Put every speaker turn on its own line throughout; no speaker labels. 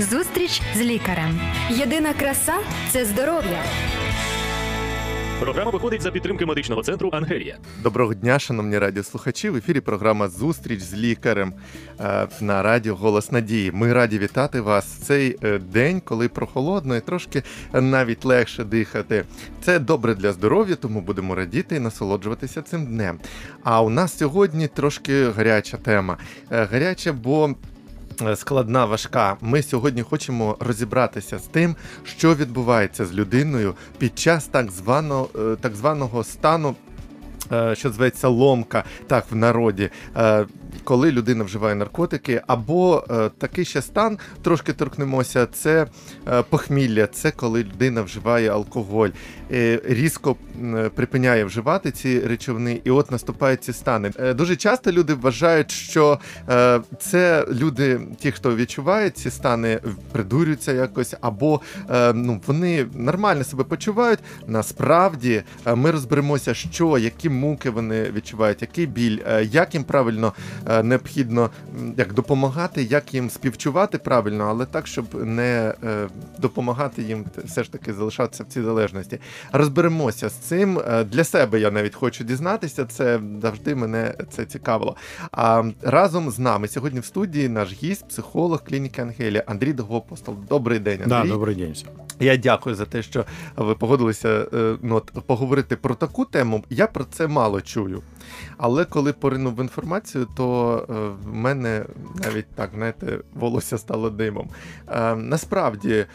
Зустріч з лікарем.
Єдина краса це здоров'я.
Програма виходить за підтримки медичного центру Ангелія.
Доброго дня, шановні радіослухачі. В ефірі програма Зустріч з лікарем е, на радіо Голос Надії. Ми раді вітати вас в цей е, день, коли прохолодно і трошки навіть легше дихати. Це добре для здоров'я, тому будемо радіти і насолоджуватися цим днем. А у нас сьогодні трошки гаряча тема. Е, Гаряча, бо складна, важка. Ми сьогодні хочемо розібратися з тим, що відбувається з людиною під час так званого, е, так званого стану. е, Що зветься ломка, так в народі, е, коли людина вживає наркотики, або е, такий ще стан, трошки торкнемося, це е, похмілля, це коли людина вживає алкоголь, е, різко припиняє вживати ці речовини, і от наступають ці стани. Е, Дуже часто люди вважають, що е, це люди, ті, хто відчувають ці стани, придурюються якось, або е, ну, вони нормально себе почувають. Насправді е, ми розберемося, що, які муки вони відчувають, який біль, е, як їм правильно е, необхідно як допомагати, як їм співчувати правильно, але так, щоб не е, допомагати їм все ж таки залишатися в цій залежності. Розберемося з цим. Е, Для себе я навіть хочу дізнатися. Це завжди мене це цікавило. А разом з нами сьогодні в студії наш гість, психолог клініки Ангелія Андрій Довгопостол. Добрий день,
Да,
Андрій.
добрый день.
Я дякую за те, що ви погодилися е, ну, от, поговорити про таку тему. Я про це мало чую. Але коли поринув в інформацію, то е, в мене навіть так, знаєте, волосся стало димом. Насправді,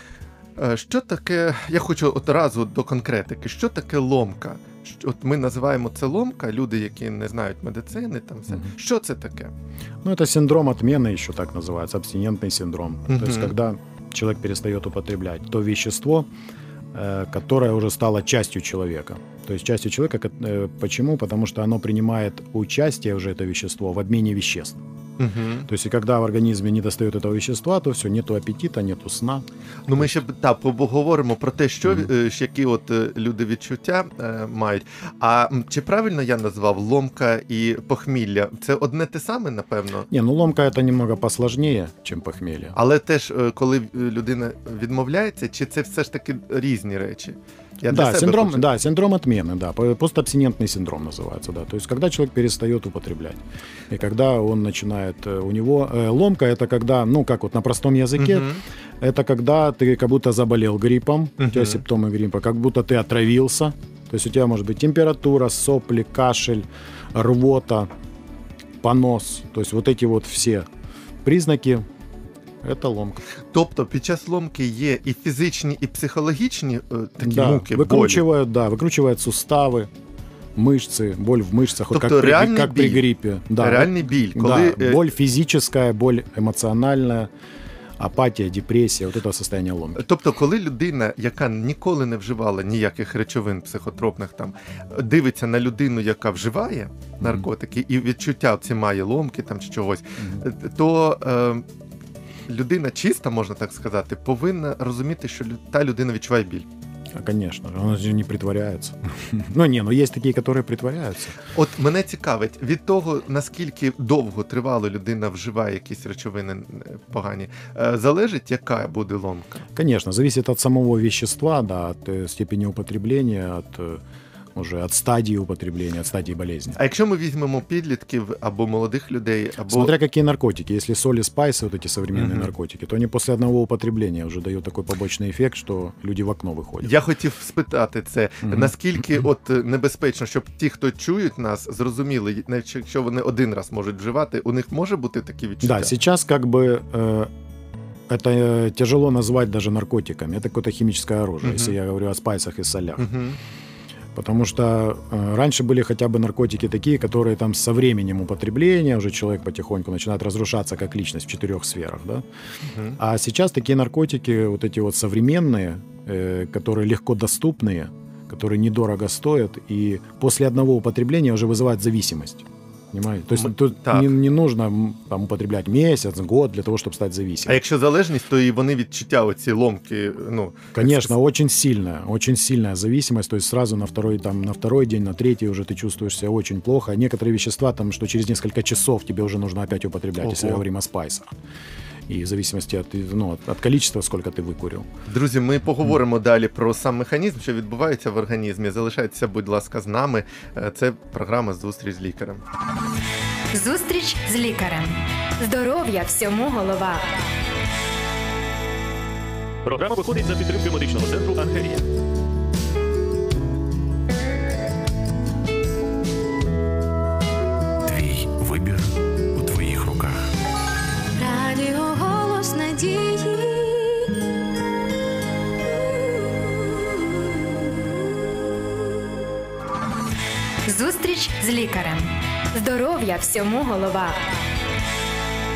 що таке, я хочу одразу до конкретики, що таке ломка? Що- От ми називаємо це ломка, люди, які не знають медицини, там все.
Мгм.
Що це таке?
Ну, это синдром отмены еще так называется, абстинентный синдром.
Мгм.
То есть, когда человек перестает употреблять то вещество, э, которое уже стало частью человека. То есть частью человека, ко- э, почему? Потому что оно принимает участие уже это вещество в обмене веществ.
Угу.
То есть и когда в организме не достает этого вещества, то все, нету аппетита, нету сна.
Ну, ми ще та поговоримо про те, що е, які от е, люди відчуття е, мають. А чи правильно я назвав ломка і похмілля? Це одне те саме, напевно.
Не, ну ломка это немного посложнее, чем похмелье.
Але теж, е, коли людина відмовляється, чи це все ж таки різні речі? Я
да, синдром,
хочу-
да, синдром отмены, да, по- постабстинентный синдром называется, да. То есть, когда человек перестает употреблять, и когда он начинает, э, у него э, ломка, это когда, ну, как вот на простом языке,
Мгм.
это когда ты как будто заболел гриппом, у тебя симптомы гриппа, как будто ты отравился, то есть у тебя может быть температура, сопли, кашель, рвота, понос, то есть вот эти вот все признаки, это ломка.
Тобто під час ломки є і фізичні, і психологічні е, такі
да,
муки, болі.
выкручивают, да, выкручивают суставы, мышцы, боль в мышцах, вот
Тобто
как, при,
реальный
как при
биль.
гриппе. Да,
Реальний біль,
вот-
коли
да,
е,
боль физическая, боль эмоциональная, апатия, депрессия, вот это состояние ломки.
Тобто, коли людина, яка ніколи не вживала ніяких речовин психотропних, там дивиться на людину, яка вживає наркотики, і відчуття ці має ломки там чи чогось,
Мгм.
е, то е, людина чиста, можна так сказати, повинна розуміти, що лю- та людина відчуває біль.
А, Конечно, же, он же не притворяется. Ну не, ну есть такие, которые притворяются.
От мене цікавить від того, наскільки довго тривало людина вживає якісь речовини е, погані, е, залежить, яка буде ломка.
Конечно, зависит от самого вещества, да, от э, степени употребления, от э, уже от стадии употребления, от стадии болезни.
А якщо ми візьмемо підлітків або молодих людей, або
Смотря какие наркотики. Если соли, спайсы, вот эти современные
Мгм.
наркотики, то они после одного употребления уже дают такой побочный эффект, что люди в окно выходят.
Я хотів спитати це,
Мгм.
наскільки от е, небезпечно, щоб ті, хто чують нас, зрозуміли, навіть якщо вони один раз можуть вживати, у них може бути такі відчуття?
Да, сейчас как бы э, это э, тяжело назвать даже наркотиками. Это какое-то химическое оружие,
Мгм.
если я говорю о спайсах и солях.
Мгм.
Потому что э, раньше были хотя бы наркотики такие, которые там со временем употребления уже человек потихоньку начинает разрушаться как личность в четырех сферах, да.
Мгм.
А сейчас такие наркотики, вот эти вот современные, э, которые легко доступные, которые недорого стоят, и после одного употребления уже вызывают зависимость. Понимаете? То есть
М,
тут
так.
не, не нужно м, там, употреблять месяц, год для того, чтобы стать
А
зависимым.
якщо залежність, то і вони відчуття оці ломки, ну
Конечно, очень сильная, очень сильная зависимость. То есть сразу на второй, там, на второй день, на третий уже ты чувствуешь себя очень плохо. А некоторые вещества, там, что через несколько часов тебе уже нужно опять употреблять, если
Ого.
говорим о спайсах. И в зависимости от, ну, от, от количества, сколько ты выкурил.
Друзі, ми поговоримо далі про сам механізм, що відбувається в організмі. Залишайтеся, будь ласка, з нами. Е, Це програма Зустріч з лікарем.
Зустріч з лікарем.
Здоров'я всьому голова.
Програма виходить за підтримки медичного центру Ангелія.
Зустріч з лікарем.
Здоров'я всьому голова.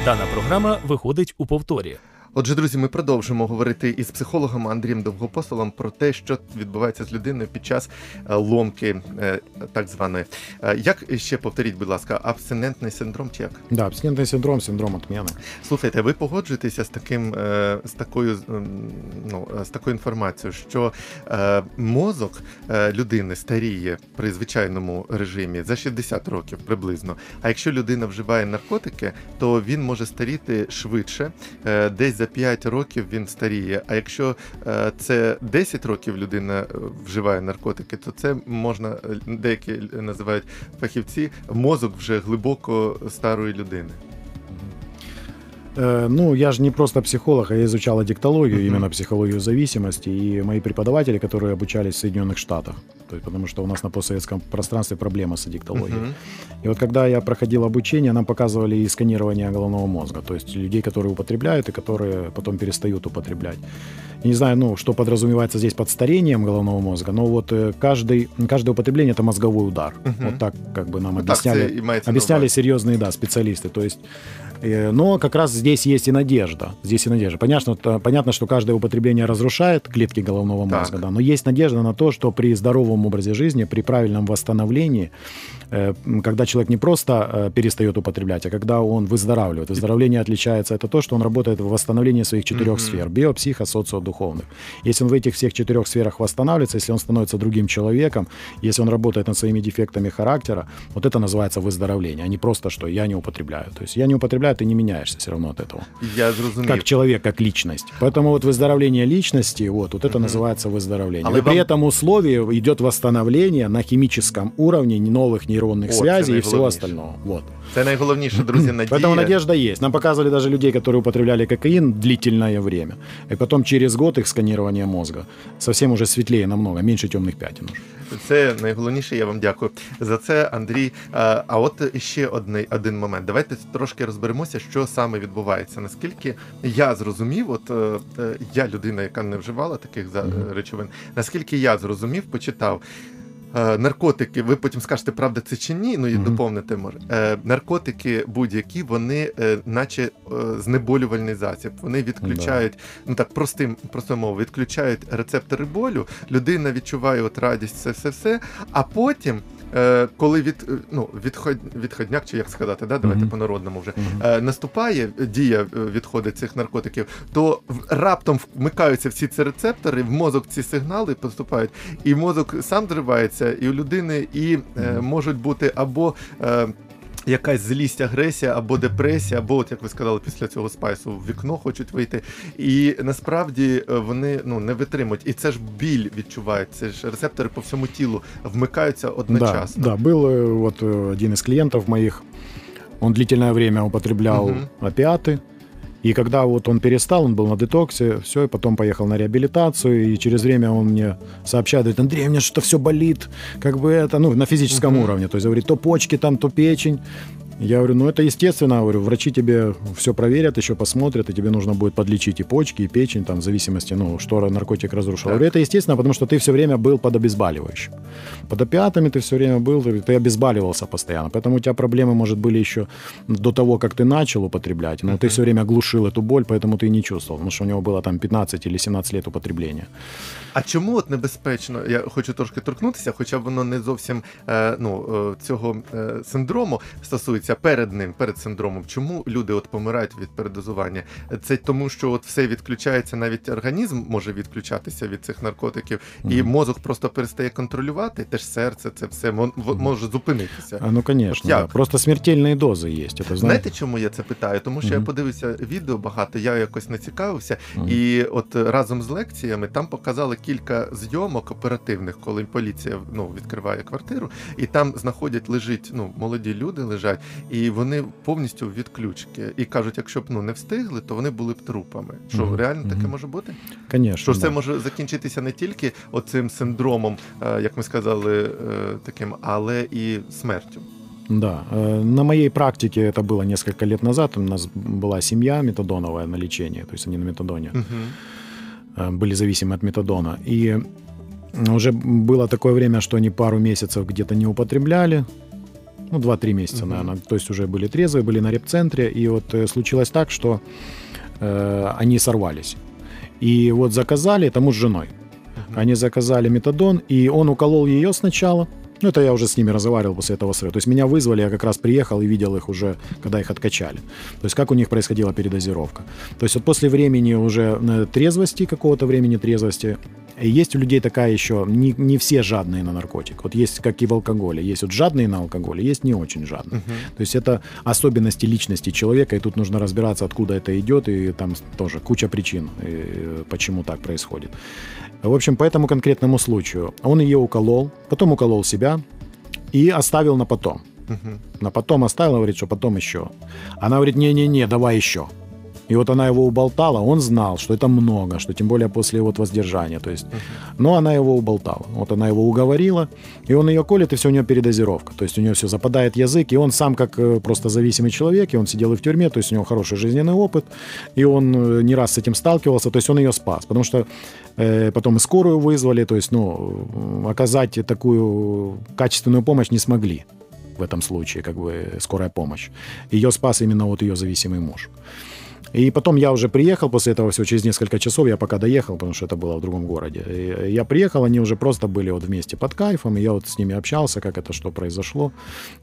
Дана програма виходить у повторі.
Отже, друзі, ми продовжимо говорити із психологом Андрієм Довгопостолом про те, що відбувається з людиною під час е, ломки, е, так званої. Е, Як ще повторіть, будь ласка, абстинентний синдром чи як?
Да, абстинентный синдром, синдром отмены.
Слухайте, ви погоджуєтеся з таким з такою ну, з такою інформацією, що мозок людини старіє при звичайному режимі за 60 років приблизно. А якщо людина вживає наркотики, то він може старіти швидше, десь за 5 років він старіє. А якщо е, це 10 років людина е, вживає наркотики, то це можна е, деякі називають фахівці мозок вже глибоко старої людини.
Э, Ну, я же не просто психолог, а я изучал аддиктологию,
Мгм.
именно психологию зависимости, и мои преподаватели, которые обучались в Соединенных Штатах, то есть, потому что у нас на постсоветском пространстве проблема с аддиктологией.
Мгм.
И вот когда я проходил обучение, нам показывали и сканирование головного мозга, то есть людей, которые употребляют и которые потом перестают употреблять. Я не знаю, ну, что подразумевается здесь под старением головного мозга, но вот э, каждый, каждое употребление – это мозговой удар.
Мгм.
Вот так как бы нам
Ну, так
объясняли,
це і мається на
объясняли
увазі.
серьезные, да, специалисты. То есть Э, но как раз здесь есть и надежда. Здесь и надежда. Понятно, то- понятно что каждое употребление разрушает клетки головного
Так.
мозга, да, но есть надежда на то, что при здоровом образе жизни, при правильном восстановлении, э, когда человек не просто э, перестает употреблять, а когда он выздоравливает. Выздоровление отличается это то, что он работает в восстановлении своих четырех сфер – био, психо, социо, духовных. Если он в этих всех четырех сферах восстанавливается, если он становится другим человеком, если он работает над своими дефектами характера, вот это называется выздоровление, а не просто, что я не употребляю. То есть я не употребляю, ты не меняешься все равно от этого.
Я зрозумів.
Как человек, как личность. Поэтому вот выздоровление личности, вот, вот это
Мгм.
называется выздоровление.
Але
и при
вам-
этом условии идет восстановление на химическом уровне новых нейронных
Вот,
связей и всего остального. Вот.
Це найголовніше, друзі, надія.
Поэтому надежда есть. Нам показывали даже людей, которые употребляли кокаин длительное время. И потом через год их сканирование мозга совсем уже светлее намного, меньше темных пятен уже.
Це найголовніше. Я вам дякую за це, Андрій. А, а от ще одний один момент. Давайте трошки розберемося, що саме відбувається. Наскільки я зрозумів, от е, е, я людина, яка не вживала таких за
Мгм.
речовин. Наскільки я зрозумів, почитав. е, Наркотики, ви потім скажете, правда це чи ні, ну і
Мгм.
доповните може. Е, наркотики будь-які, вони е, наче знеболювальний засіб. Вони відключають, ну так простим простою мовою, відключають рецептори болю. Людина відчуває от радість, це все все. А потім, коли від ну відход, відходняк, чи як сказати, да, давайте
Мгм.
по-народному вже
Мгм.
е, наступає дія відходу цих наркотиків, то раптом вмикаються всі ці рецептори, в мозок ці сигнали поступають, і мозок сам зривається, і у людини і е,
Мгм.
можуть бути або. Е, Якась злість, агресія або депресія, або, от як ви сказали, після цього спайсу в вікно хочуть вийти. І насправді е, вони ну не витримують. І це ж біль відчувають. Це ж рецептори по всьому тілу вмикаються
Да,
одночасно.
да, был э, вот э, один из клиентов моих, он длительное время употреблял
Мгм.
опиаты, и когда вот он перестал, он был на детоксе, все, и потом поехал на реабилитацию, и через время он мне сообщает, говорит, Андрей, у меня что-то все болит, как бы это, ну, на физическом
Мгм.
уровне, то есть, говорит, то почки там, то печень, я говорю, ну это естественно, говорю, врачи тебе все проверят, еще посмотрят, и тебе нужно будет подлечить и почки, и печень, там, в зависимости, ну, что наркотик разрушил.
Так.
Я говорю, это естественно, потому что ты все время был под обезболивающим. Под опиатами ты все время был, ты, ты обезболивался постоянно. Поэтому у тебя проблемы, может, были еще до того, как ты начал употреблять, но ты все время глушил эту боль, поэтому ты и не чувствовал, потому что у него было там 15 или 17 лет употребления.
А чому от небезпечно? Я хочу трошки торкнутися, хоча воно не зовсім ну, цього синдрому стосується. дивіться перед ним, перед синдромом, чому люди от помирають від передозування? Це тому, що от все відключається, навіть організм може відключатися від цих наркотиків, і
Мгм.
мозок просто перестає контролювати, теж серце, це все мо- в- може зупинитися.
А, ну, конечно,
Вот
да.
як?
Просто смертельные дозы есть. Это, знаете,
Знаєте, чому я це питаю? Тому що я
Мгм.
подивився відео багато, я якось не цікавився,
Мгм.
і от е, разом з лекціями там показали кілька зйомок оперативних, коли поліція ну, відкриває квартиру, і там знаходять, лежить, ну, молоді люди лежать, і вони повністю в відключки. І кажуть, якщо б ну не встигли, то вони були б трупами. Що
Мгм.
реально таке
Мгм.
може бути?
конечно.
Що ж це
да.
може закінчитися не тільки оцим синдромом, е, як ми сказали, е, таким, але і смертю.
Да, э, на моей практике это было несколько лет назад. У нас была семья метадоновая на лечение, то есть они на метадоне
Угу.
э, были зависимы от метадона. И уже было такое время, что они пару месяцев где-то не употребляли. Ну, 2-3 месяца,
Мгм.
наверное. То есть уже были трезвые, были на репцентре. И вот э, случилось так, что э, они сорвались. И вот заказали, тому с женой. Они заказали метадон, и он уколол ее сначала. Ну, это я уже с ними разговаривал после этого срыва. То есть меня вызвали, я как раз приехал и видел их уже, когда их откачали. То есть как у них происходила передозировка. То есть вот после времени уже э, трезвости, какого-то времени трезвости, есть у людей такая еще, не, не все жадные на наркотик. Вот есть, как и в алкоголе, есть вот жадные на алкоголь, есть не очень жадные. То есть это особенности личности человека, и тут нужно разбираться, откуда это идет, и там тоже куча причин, э, почему так происходит. В общем, по этому конкретному случаю он ее уколол, потом уколол себя и оставил на потом.
Угу.
На потом оставил, говорит, что потом еще. Она говорит, не-не-не, давай еще. И вот она его уболтала, он знал, что это много, что тем более после вот воздержания. То есть, но она его уболтала. Вот она его уговорила, и он ее колет, и все у нее передозировка. То есть у нее все западает язык, и он сам как э, просто зависимый человек, и он сидел и в тюрьме, то есть у него хороший жизненный опыт, и он э, не раз с этим сталкивался, то есть он ее спас. Потому что э, потом и скорую вызвали, то есть, ну, оказать такую качественную помощь не смогли в этом случае, как бы скорая помощь. Ее спас именно вот ее зависимый муж. И потом я уже приехал после этого всего, через несколько часов, я пока доехал, потому что это было в другом городе. И я приехал, они уже просто были вот вместе под кайфом, и я вот с ними общался, как это, что произошло.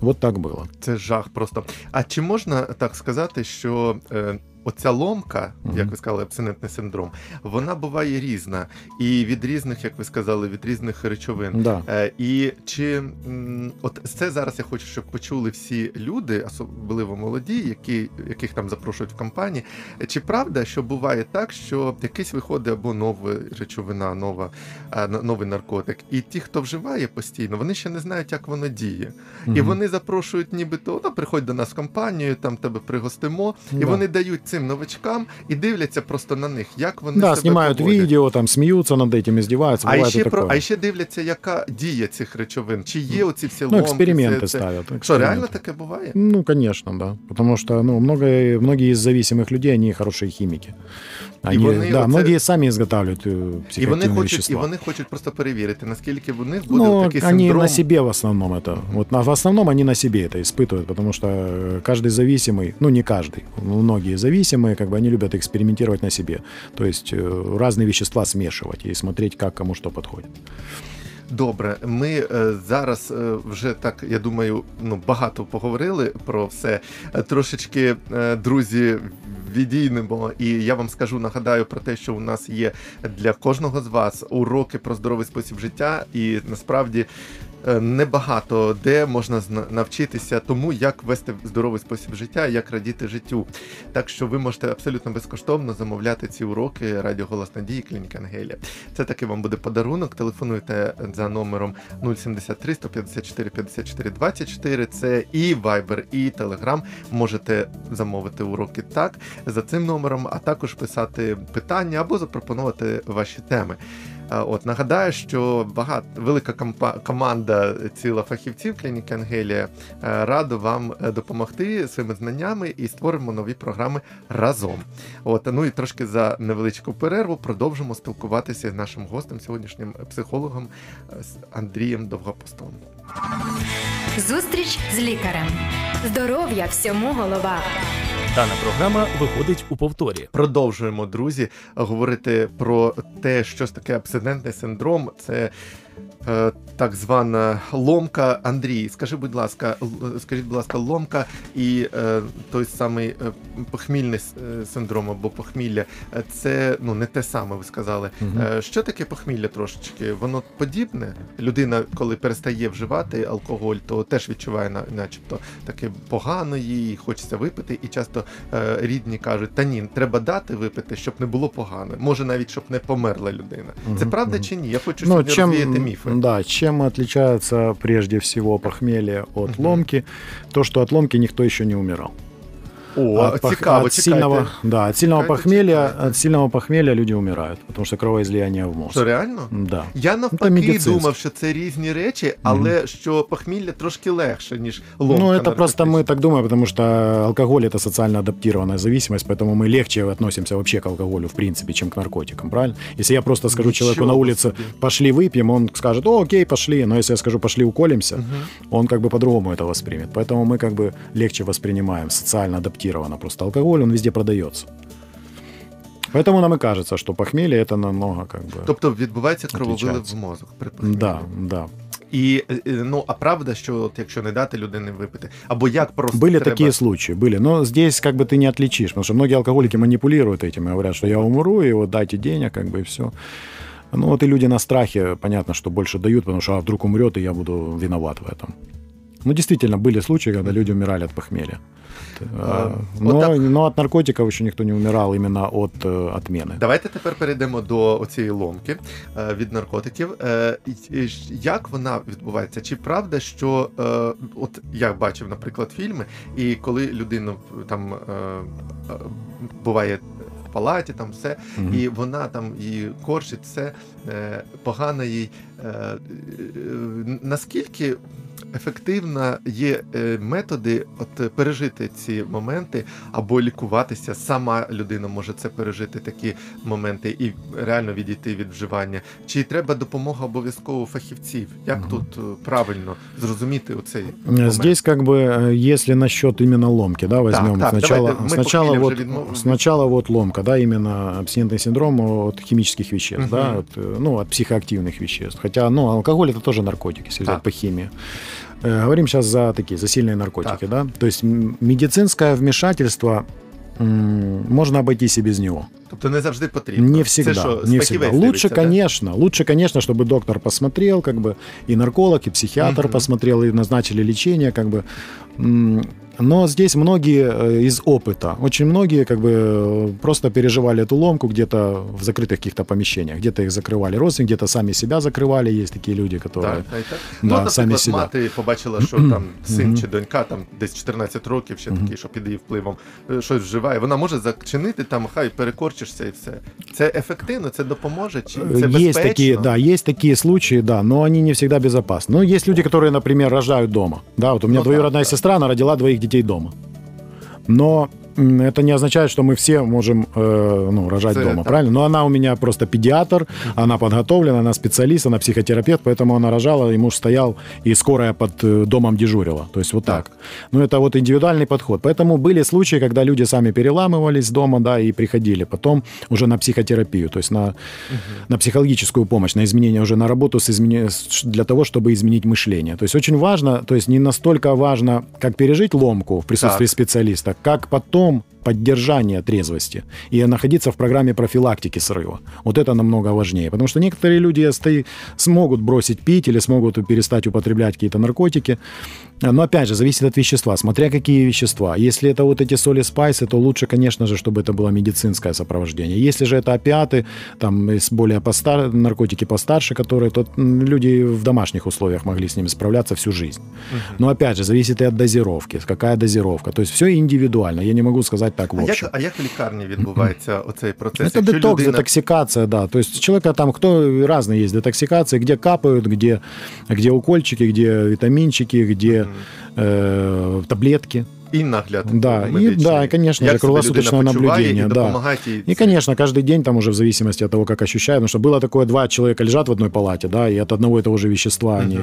Вот так было.
Це жах просто. А чи можна так сказати, що е, оця ломка, як ви сказали, абсинентний синдром, вона буває різна. І від різних, як ви сказали, від різних речовин.
Да.
Е, і чи м, от це зараз я хочу, щоб почули всі люди, особливо молоді, які, яких там запрошують в компанії. Чи правда, що буває так, що якийсь виходить або нова речовина, нова, а, новий наркотик, і ті, хто вживає постійно, вони ще не знають, як воно діє. І вони запрошують, нібито ну, приходь до нас в компанію, там тебе пригостимо, і вони дають цим новачкам і дивляться просто на них, як вони
Да,
себе
снимают
поводять.
видео, там смеются над этим, издеваются.
А
Бывает
ще
и
про
такое.
а ще дивляться, яка дія цих речовин, чи є оці всі
Ну,
ломки.
эксперименты
все це.
ставят.
Що
эксперименты.
реально таке буває?
Ну, конечно, да. Потому что ну, много, многие из зависимых людей, они хорошие химики. Они,
вони
да,
оце-
многие сами изготавливают э,
І вони
психоактивные
хочуть, і
вещества.
вони хочуть просто перевірити, наскільки в них буде
Ну,
такий
они
синдром.
на себе в основном это. Вот на, в основном они на себе это испытывают, потому что э, каждый зависимый, ну не каждый, но многие зависимые, как бы они любят экспериментировать на себе. То есть э, разные вещества смешивать и смотреть, как кому что подходит.
Добре, ми е, зараз е, вже так, я думаю, ну багато поговорили про все. Трошечки, е, друзі, відійнемо. І я вам скажу, нагадаю про те, що у нас є для кожного з вас уроки про здоровий спосіб життя, і насправді. Е, Небагато де можна навчитися тому, як вести здоровий спосіб життя, як радіти життю. Так що ви можете абсолютно безкоштовно замовляти ці уроки Радіо Голос Надії, Клініка Ангелія. Це таки вам буде подарунок. Телефонуйте за номером 073 154 54 24. Це і Viber, і Telegram. Можете замовити уроки так за цим номером, а також писати питання або запропонувати ваші теми. От нагадаю, що багато велика компа- команда ціла фахівців клініки Ангелія е, радо вам е, допомогти своїми знаннями і створимо нові програми разом. От ну і трошки за невеличку перерву продовжимо спілкуватися з нашим гостем, сьогоднішнім психологом е, Андрієм Довгопостом.
Зустріч з лікарем.
Здоров'я всьому голова.
Дана програма виходить у повторі.
Продовжуємо, друзі, говорити про те, що таке абсидентний синдром. Це так звана ломка. Андрій, скажи, будь ласка, скажіть, будь ласка, ломка і е, той самий е, похмільний е, синдром або похмілля, е, це ну не те саме, ви сказали. Е, що таке похмілля трошечки? Воно подібне? Людина, коли перестає вживати алкоголь, то теж відчуває начебто таке погано їй, хочеться випити, і часто е, рідні кажуть: та ні, треба дати випити, щоб не було погано. Може навіть щоб не померла людина. Це правда
мгм.
чи ні? Я хочу
Ну,
сьогодні
чем,
розвіяти міфи.
да, чем отличается прежде всего похмелье от
Мгм.
ломки? То, что от ломки никто еще не умирал.
О,
от, пох-
цікаво,
от
чекайте.
сильного, да, от сильного
Чекайте,
похмелья,
чекайте.
от сильного похмелья люди умирают, потому что кровоизлияние в мозг.
Що реально?
Да.
Я навпаки
медицинське.
думав, що це різні речі, але що похмілля трошки легше, ніж ломка.
ну, это просто мы
наркотична.
так думаем, потому что алкоголь это социально адаптированная зависимость, поэтому мы легче относимся вообще к алкоголю, в принципе, чем к наркотикам, правильно? Если я просто скажу
Ничего
человеку на улице,
себе.
пошли выпьем, он скажет, о, окей, пошли. Но если я скажу, пошли уколемся, он как бы по-другому это воспримет. Поэтому мы как бы легче воспринимаем, социально адаптированно. Просто алкоголь, он везде продается. Поэтому нам и кажется, что похмелье это намного как бы...
Тобто відбувається крововилив
Отличається.
в мозок при похміллі.
Да, да.
І е, е, ну а правда, що от, якщо не дати людині випити, або як просто
Были
треба...
такие случаи, были. Но здесь как бы ты не отличишь, потому что многие алкоголики манипулируют этим и говорят, что я умру, и вот дайте денег, как бы и все. Ну вот и люди на страхе, понятно, что больше дают, потому что а вдруг умрет, и я буду виноват в этом. Ну, действительно, были случаи, когда люди умирали от похмелья. А,
вот
Но,
так.
но от наркотиков еще никто не умирал именно от э.
Давайте тепер перейдемо до цієї ломки е, від наркотиків. Е, як вона відбувається? Чи правда, що е, от я бачив, наприклад, фільми, і коли людина там е, е, буває в палаті, там все,
Мгм.
і вона там і корчить все е, погано їй. Е, е, наскільки ефективно є е, методи от е, пережити ці моменти або лікуватися? Сама людина може це пережити такі моменти і реально відійти від вживання? Чи треба допомога обов'язково фахівців? Як
Мгм.
тут е, правильно зрозуміти оцей
Э,
момент?
Здесь как бы, э, если насчет именно ломки, да, возьмем
так,
сначала,
давайте, мы
сначала
похмелье
вот,
уже видно-
сначала вот ломка, да, именно абстинентный синдром от химических веществ,
Мгм.
да, от, э, ну, от психоактивных веществ. Хотя, ну, алкоголь это тоже наркотик, если взять
Так.
по химии. Э, Говорим сейчас за такие, за сильные наркотики, да. То есть медицинское вмешательство можно обойтись и без него.
Тобто не завжди потрібно.
Не всегда.
Це що,
не всегда. Лучше,
да?
конечно, лучше, конечно, чтобы доктор посмотрел, как бы и нарколог, и психиатр
Мгм.
посмотрел, и назначили лечение, как бы. М, Но здесь многие э, из опыта, очень многие как бы э, просто переживали эту ломку где-то в закрытых каких-то помещениях, где-то их закрывали родственники, где-то сами себя закрывали. Есть такие люди, которые
Так, так, так.
Да,
ну,
самі
наприклад,
себе.
мати побачила, що там син
Мгм.
чи донька, там десь 14 років, ще
Мгм.
такий, що під її впливом е, щось вживає. Вона може зачинити там, хай перекорчишся і все. Це ефективно, це допоможе, чи це
Э,
безпечно?
Есть такие, да, есть такие случаи, да, но они не всегда безопасны. Ну, есть люди, которые, например, рожают дома. Да, вот у меня
Ну
двоюродная
да, да.
сестра, она родила двоих детей дома. Но это не означает, что мы все можем э, ну, рожать
Это
дома,
так.
правильно? Но она у меня просто педиатр, она подготовлена, она специалист, она психотерапевт, поэтому она рожала, и муж стоял, и скорая под э, домом дежурила. То есть вот так.
Так.
Ну, это вот индивидуальный подход. Поэтому были случаи, когда люди сами переламывались дома, да, и приходили потом уже на психотерапию, то есть на, на психологическую помощь, на изменение уже на работу с с- для того, чтобы изменить мышление. То есть очень важно, то есть не настолько важно, как пережить ломку в присутствии
Так.
специалиста, как потом home. Поддержание трезвости и находиться в программе профилактики срыва. Вот это намного важнее. Потому что некоторые люди смогут бросить пить или смогут перестать употреблять какие-то наркотики. Но опять же, зависит от вещества, смотря какие вещества. Если это вот эти соли спайсы, то лучше, конечно же, чтобы это было медицинское сопровождение. Если же это опиаты, там более постар... наркотики постарше, которые, то люди в домашних условиях могли с ними справляться всю жизнь. Но опять же, зависит и от дозировки, какая дозировка. То есть все индивидуально. Я не могу сказать так в
А
общем.
як, а як в лікарні відбувається оцей процес?
Это
Якщо
детокс,
людина-
детоксикация, да. То есть человека там, кто разные есть детоксикации, где капают, где, где укольчики, где витаминчики, где э, таблетки.
І нагляд.
Да, и,
медичний.
да, и, конечно
Як
же,
себе
круглосуточное
людина почуває,
наблюдение.
І
да.
допомагати їй
И,
це.
конечно, каждый день там уже в зависимости от того, как ощущают, потому что было такое, два человека лежат в одной палате, да, и от одного и того же вещества они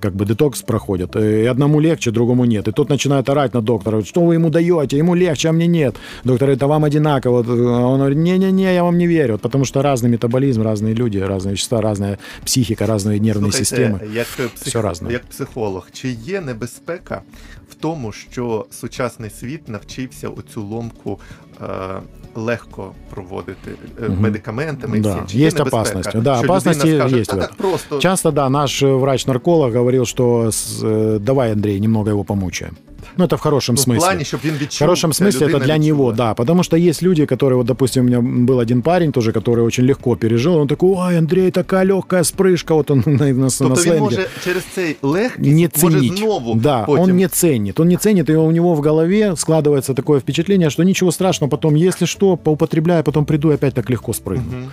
как бы детокс проходят. И одному легче, другому нет. И тот начинает орать на доктора, что вы ему даете, ему легче, а мне нет. Доктор говорит, а вам одинаково. А он говорит, не-не-не, я вам не верю. Вот Потому что разный метаболизм, разные люди, разные вещества, разная психика, разные нервные
Слухайте,
системы.
Як, е, псих...
Все разне.
як психолог, чи є небезпека в тому, що сучасний світ навчився оцю ломку е, легко проводити е,
Мгм.
медикаментами? і
Да,
всім? Чи є
есть
небезпека,
опасность. Да,
що
опасности
людина скаже,
есть
«Та
в
так
этом».
просто
Часто, да, наш э, врач-нарколог говорил, что с- э, давай, Андрей, немного его помучаем. Ну, это в хорошем
ну, в
смысле.
плані, щоб він відчув.
В хорошем
ця
смысле это
людина
для
відчула.
него, да. Потому что есть люди, которые, вот, допустим, у меня был один парень тоже, который очень легко пережил. Он такой, ой, Андрей, такая легкая спрыжка. Вот он на, на, на
Тобто він
сленге.
може через цей легкість
не
може
ценить.
знову
да,
потім.
он не ценит. Он не ценит, и у него в голове складывается такое впечатление, что ничего страшного, потом, если что, поупотребляю, потом приду и опять так легко спрыгну.
Мгм.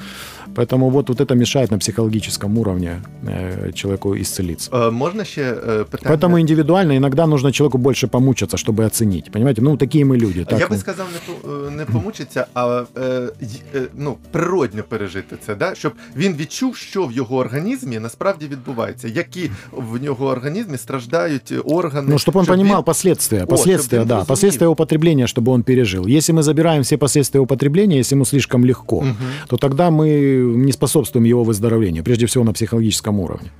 Поэтому вот, вот это мешает на психологическом уровне э, человеку исцелиться.
Е, Можна ще е, питання?
Поэтому индивидуально иногда нужно человеку больше помучиться, чтобы оценить. Понимаете? Ну, такие мы люди. Так,
Я би
ну.
сказав, не, по- е, не помучиться, а е, й- е, ну, природньо пережити це, да? щоб він відчув, що в його організмі насправді відбувається, які в нього організмі страждають органи.
Ну, чтобы он
щоб
понимал
він-
последствия.
О,
Последствия,
чтобы он
да.
разумел.
Последствия употребления, чтобы он пережил. Если мы забираем все последствия употребления, если ему слишком легко,
Мгм.
то тогда мы не способствуем его выздоровлению, прежде всего на психологическом уровне.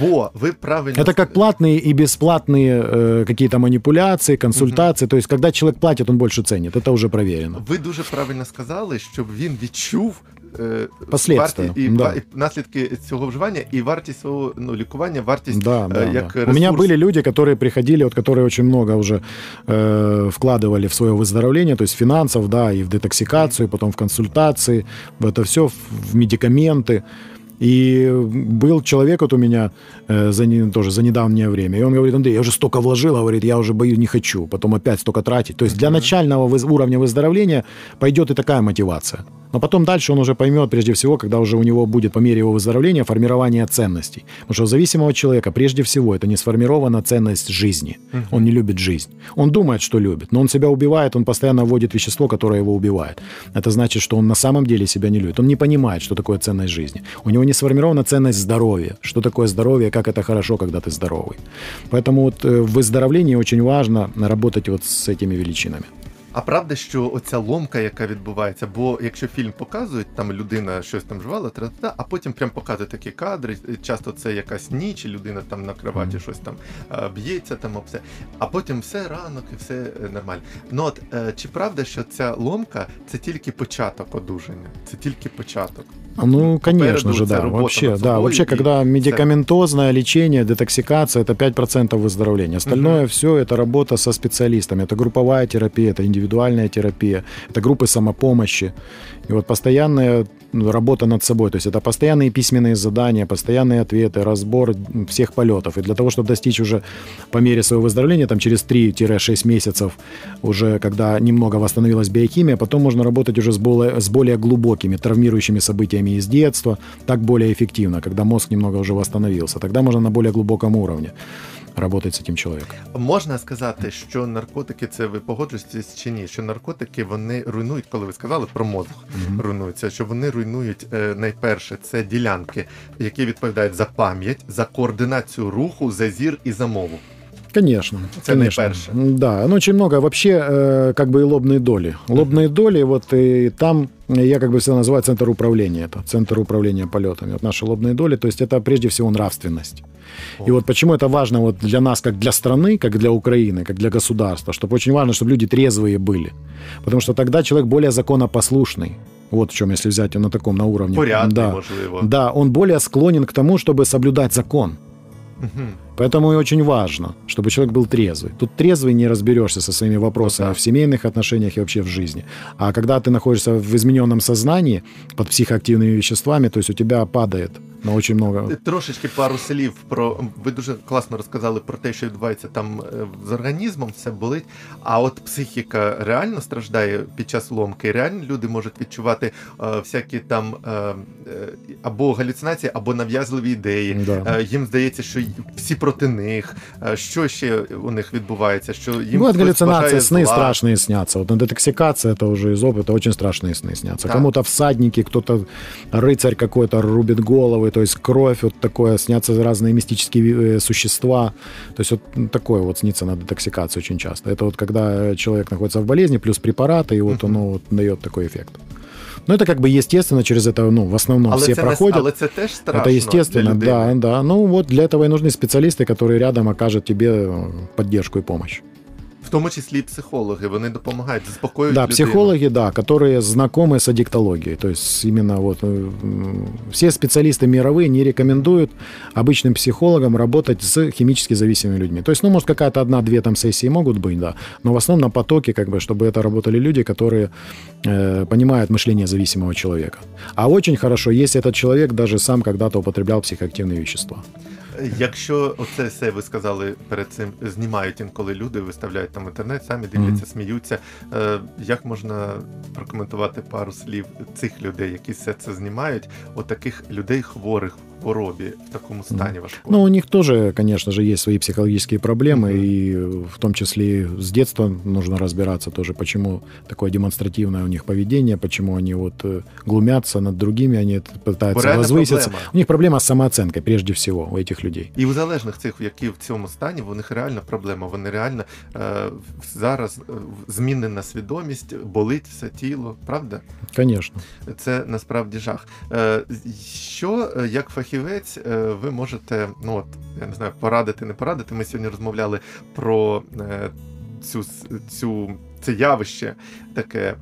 Бо ви правильно
Это как платные и бесплатные э, какие-то манипуляции, консультации. То есть, когда человек платит, он больше ценит. Это уже проверено.
Ви дуже правильно сказали, щоб він відчув. е,
Последствия,
варті- і,
да.
ва- і наслідки цього вживання і вартість свого ну, лікування, вартість
Да,
е,
да,
як
да. У меня
ресурс.
были люди, которые приходили, вот, которые очень много уже э, вкладывали в свое выздоровление, то есть финансов, да, и в детоксикацию, потом в консультации, в это все, в, в медикаменты. И был человек вот у меня э, за, не- тоже за недавнее время, и он говорит, Андрей, я уже столько вложил, говорит, я уже боюсь, не хочу, потом опять столько тратить. То есть для начального выз- уровня выздоровления пойдет и такая мотивация. Но потом дальше он уже поймет, прежде всего, когда уже у него будет по мере его выздоровления формирование ценностей. Потому что у зависимого человека, прежде всего, это не сформирована ценность жизни. Он не любит жизнь. Он думает, что любит, но он себя убивает, он постоянно вводит вещество, которое его убивает. Это значит, что он на самом деле себя не любит. Он не понимает, что такое ценность жизни. У него не сформирована ценность здоровья. Что такое здоровье, как это хорошо, когда ты здоровый. Поэтому вот э, в выздоровлении очень важно работать вот с этими величинами.
А правда, що оця ломка, яка відбувається, бо якщо фільм показують, там людина щось там жувала, тра-та-та, а потім прям показують такі кадри. Часто це якась ніч, і людина там на кроваті щось там е, б'ється, там об все. А потім все ранок і все е, нормально. Ну от е, чи правда, що ця ломка це тільки початок одужання? Це тільки початок.
Ну, конечно
Попереду
же,
це
да.
робота
Вообще,
над
да.
собою
Вообще,
і
когда
все.
медикаментозное лечение, детоксикация, это 5% выздоровления. Остальное все это работа со специалистами. Это групповая терапия, это индивидуальная терапия, это группы самопомощи. И вот постоянная ну, работа над собой. То есть это постоянные письменные задания, постоянные ответы, разбор всех полетов. И для того, чтобы достичь уже по мере своего выздоровления, там через 3-6 месяцев, уже когда немного восстановилась биохимия, потом можно работать уже с более, с более глубокими травмирующими событиями из детства, так более эффективно, когда мозг немного уже восстановился. Тогда можно на более глубоком уровне работать з этим чоловіком.
Можна сказати, що наркотики це ви погоджуєтесь чи ні? Що наркотики вони руйнують, коли ви сказали про мозг руйнуються, що вони руйнують е, найперше це ділянки, які відповідають за пам'ять, за координацію руху, за зір і за мову.
Конечно,
Это
конечно.
наиперше.
Да, ну очень много. Вообще, э, как бы и лобные доли. Лобные доли, вот и там э, я как бы всегда называю центр управления. Это центр управления полетами. Вот наши лобные доли, то есть это прежде всего нравственность. И вот почему это важно вот для нас, как для страны, как для Украины, как для государства, чтобы очень важно, чтобы люди трезвые были. Потому что тогда человек более законопослушный. Вот в чем, если взять на таком, на уровне.
Порядний,
да.
можливо.
Да, он более склонен к тому, чтобы соблюдать закон. Поэтому и очень важно, чтобы человек был трезвый. Тут трезвый не разберешься со своими вопросами
да.
в семейных отношениях и вообще в жизни. А когда ты находишься в измененном сознании под психоактивными веществами, то есть у тебя падает но очень много.
Трошечки пару слів про ви дуже класно розказали про те, що відбувається там е, з організмом, все болить. А от психіка реально страждає під час ломки. Реально люди можуть відчувати е, всякі там е, е, або галюцинації, або нав'язливі ідеї.
Да.
Е, їм здається, що всі проти них. Е, що ще у них відбувається? Що їм
Бывают
хтось
галлюцинации,
бажає
сны
зла?
страшные снятся. Вот на детоксикация это уже из опыта очень страшные сны снятся.
Да.
Кому-то всадники, кто-то рыцарь какой-то рубит Головы, то есть кровь, вот такое, снятся разные мистические э, существа. То есть вот такое вот снится на детоксикации очень часто. Это вот когда человек находится в болезни, плюс препараты, и вот оно вот дает такой эффект. Но это как бы естественно, через это, ну, в основном
Але
все
це, не,
проходят.
але це теж страшно.
Это естественно, да, да. Ну вот для этого и нужны специалисты, которые рядом окажут тебе э, поддержку и помощь.
В тому числі і психологи, вони допомагають, заспокоюють
Да,
людину.
психологи, да, которые знакомы с аддиктологией. То есть именно вот э, все специалисты мировые не рекомендуют обычным психологам работать с химически зависимыми людьми. То есть, ну, может, какая-то одна-две там сессии могут быть, да, но в основном на потоке, как бы, чтобы это работали люди, которые э, понимают мышление зависимого человека. А очень хорошо, если этот человек даже сам когда-то употреблял психоактивные вещества.
Якщо оце все ви сказали перед цим, знімають інколи люди, виставляють там в інтернет, самі дивляться, сміються. Е, як можна прокоментувати пару слів цих людей, які все це знімають? От таких людей хворих в хворобі в такому стані важкому?
Ну, у них тоже, конечно же, есть свои психологические проблемы, и в том числе и с детства нужно разбираться тоже, почему такое демонстративное у них поведение, почему они вот э, глумятся над другими, они это пытаются
реально
возвыситься.
проблема.
У них проблема с самооценкой, прежде всего, у этих людей.
І у залежних цих, які в цьому стані, у них реальна проблема. Вони реально е, зараз е, змінена свідомість, болить все тіло, правда?
Конечно.
Це насправді жах. Е, Що е, як фахівець е, ви можете, ну от я не знаю, порадити, не порадити. Ми сьогодні розмовляли про е, цю цю це явище таке.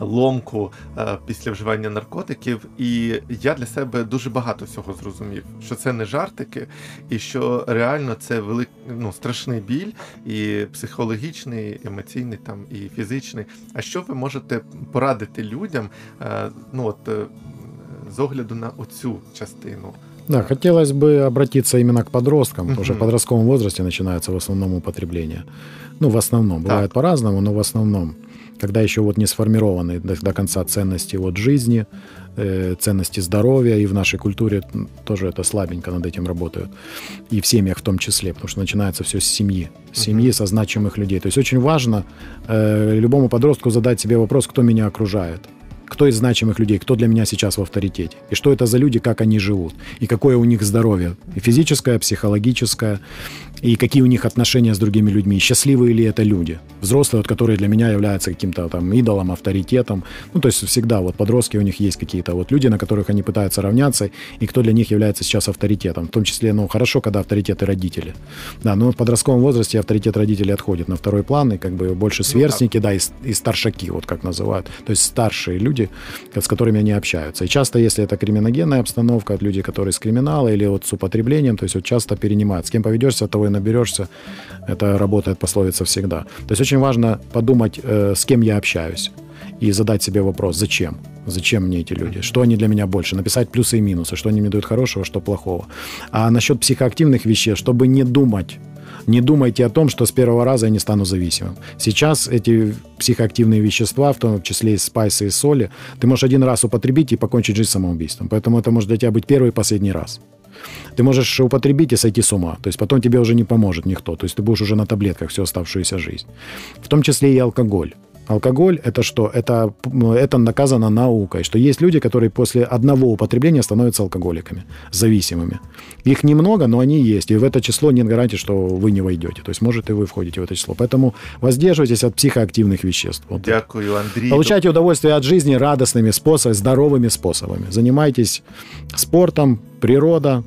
Ломку е, після вживання наркотиків, і я для себе дуже багато всього зрозумів, що це не жартики, і що реально це велик, ну, страшний біль, і психологічний, і емоційний, там і фізичний. А що ви можете порадити людям? е, Ну от е, з огляду на оцю частину.
Да, хотелось бы обратиться именно к подросткам, потому что в подростковом возрасте начинается в основном употребление. Ну, в основном, бывает
Так.
по-разному, но в основном, когда еще вот не сформированы до, до конца ценности вот жизни, э, ценности здоровья, и в нашей культуре тоже это слабенько над этим работают, и в семьях в том числе, потому что начинается все с семьи, с семьи, со значимых людей. То есть очень важно э, любому подростку задать себе вопрос, кто меня окружает, кто из значимых людей, кто для меня сейчас в авторитете, и что это за люди, как они живут, и какое у них здоровье, и физическое, психологическое, и какие у них отношения с другими людьми, счастливые ли это люди, взрослые, вот, которые для меня являются каким-то там идолом, авторитетом, ну, то есть всегда вот подростки, у них есть какие-то вот люди, на которых они пытаются равняться, и кто для них является сейчас авторитетом, в том числе, ну, хорошо, когда авторитеты родители, да, но в подростковом возрасте авторитет родителей отходит на второй план, и как бы больше сверстники, да, и, и старшаки, вот как называют, то есть старшие люди, с которыми они общаются. И часто, если это криминогенная обстановка, от людей, которые с криминала или вот с употреблением, то есть вот часто перенимают. С кем поведешься, того и наберешься. Это работает пословица всегда. То есть очень важно подумать, э, с кем я общаюсь и задать себе вопрос, зачем? Зачем мне эти люди? Что они для меня больше? Написать плюсы и минусы, что они мне дают хорошего, что плохого. А насчет психоактивных веществ, чтобы не думать, не думайте о том, что с первого раза я не стану зависимым. Сейчас эти психоактивные вещества, в том числе и спайсы и соли, ты можешь один раз употребить и покончить жизнь самоубийством. Поэтому это может для тебя быть первый и последний раз. Ты можешь употребить и сойти с ума. То есть потом тебе уже не поможет никто. То есть ты будешь уже на таблетках всю оставшуюся жизнь. В том числе и алкоголь. Алкоголь – это что? Это, это наказано наукой, что есть люди, которые после одного употребления становятся алкоголиками, зависимыми. Их немного, но они есть. И в это число нет гарантии, что вы не войдете. То есть, может, и вы входите в это число. Поэтому воздерживайтесь от психоактивных веществ. Вот.
Дякую, Андрій.
Получайте удовольствие от жизни радостными способами, здоровыми способами. Занимайтесь спортом, природа,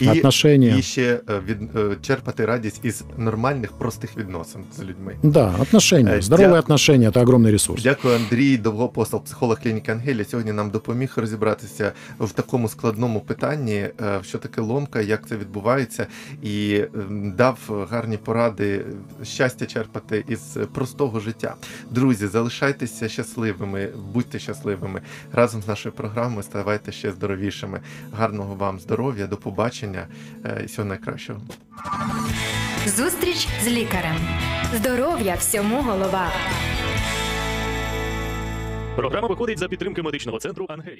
І,
Отношения.
і ще е, від, е, черпати радість із нормальних простих відносин з людьми.
Да, отношения.
Э,
Здоровые
дя-
отношения – это огромный ресурс.
Дякую, Андрій Довгопостол, психолог клініки Ангелія. Сьогодні нам допоміг розібратися в такому складному питанні, е, що таке ломка, як це відбувається, і ем, дав гарні поради е, щастя черпати із простого життя. Друзі, залишайтеся щасливими, будьте щасливими разом з нашою програмою. Ставайте ще здоровішими. Гарного вам здоров'я, до побачення е, всього найкращого.
Зустріч з лікарем.
Здоров'я всьому голова.
Програма виходить за підтримки медичного центру Ангелія.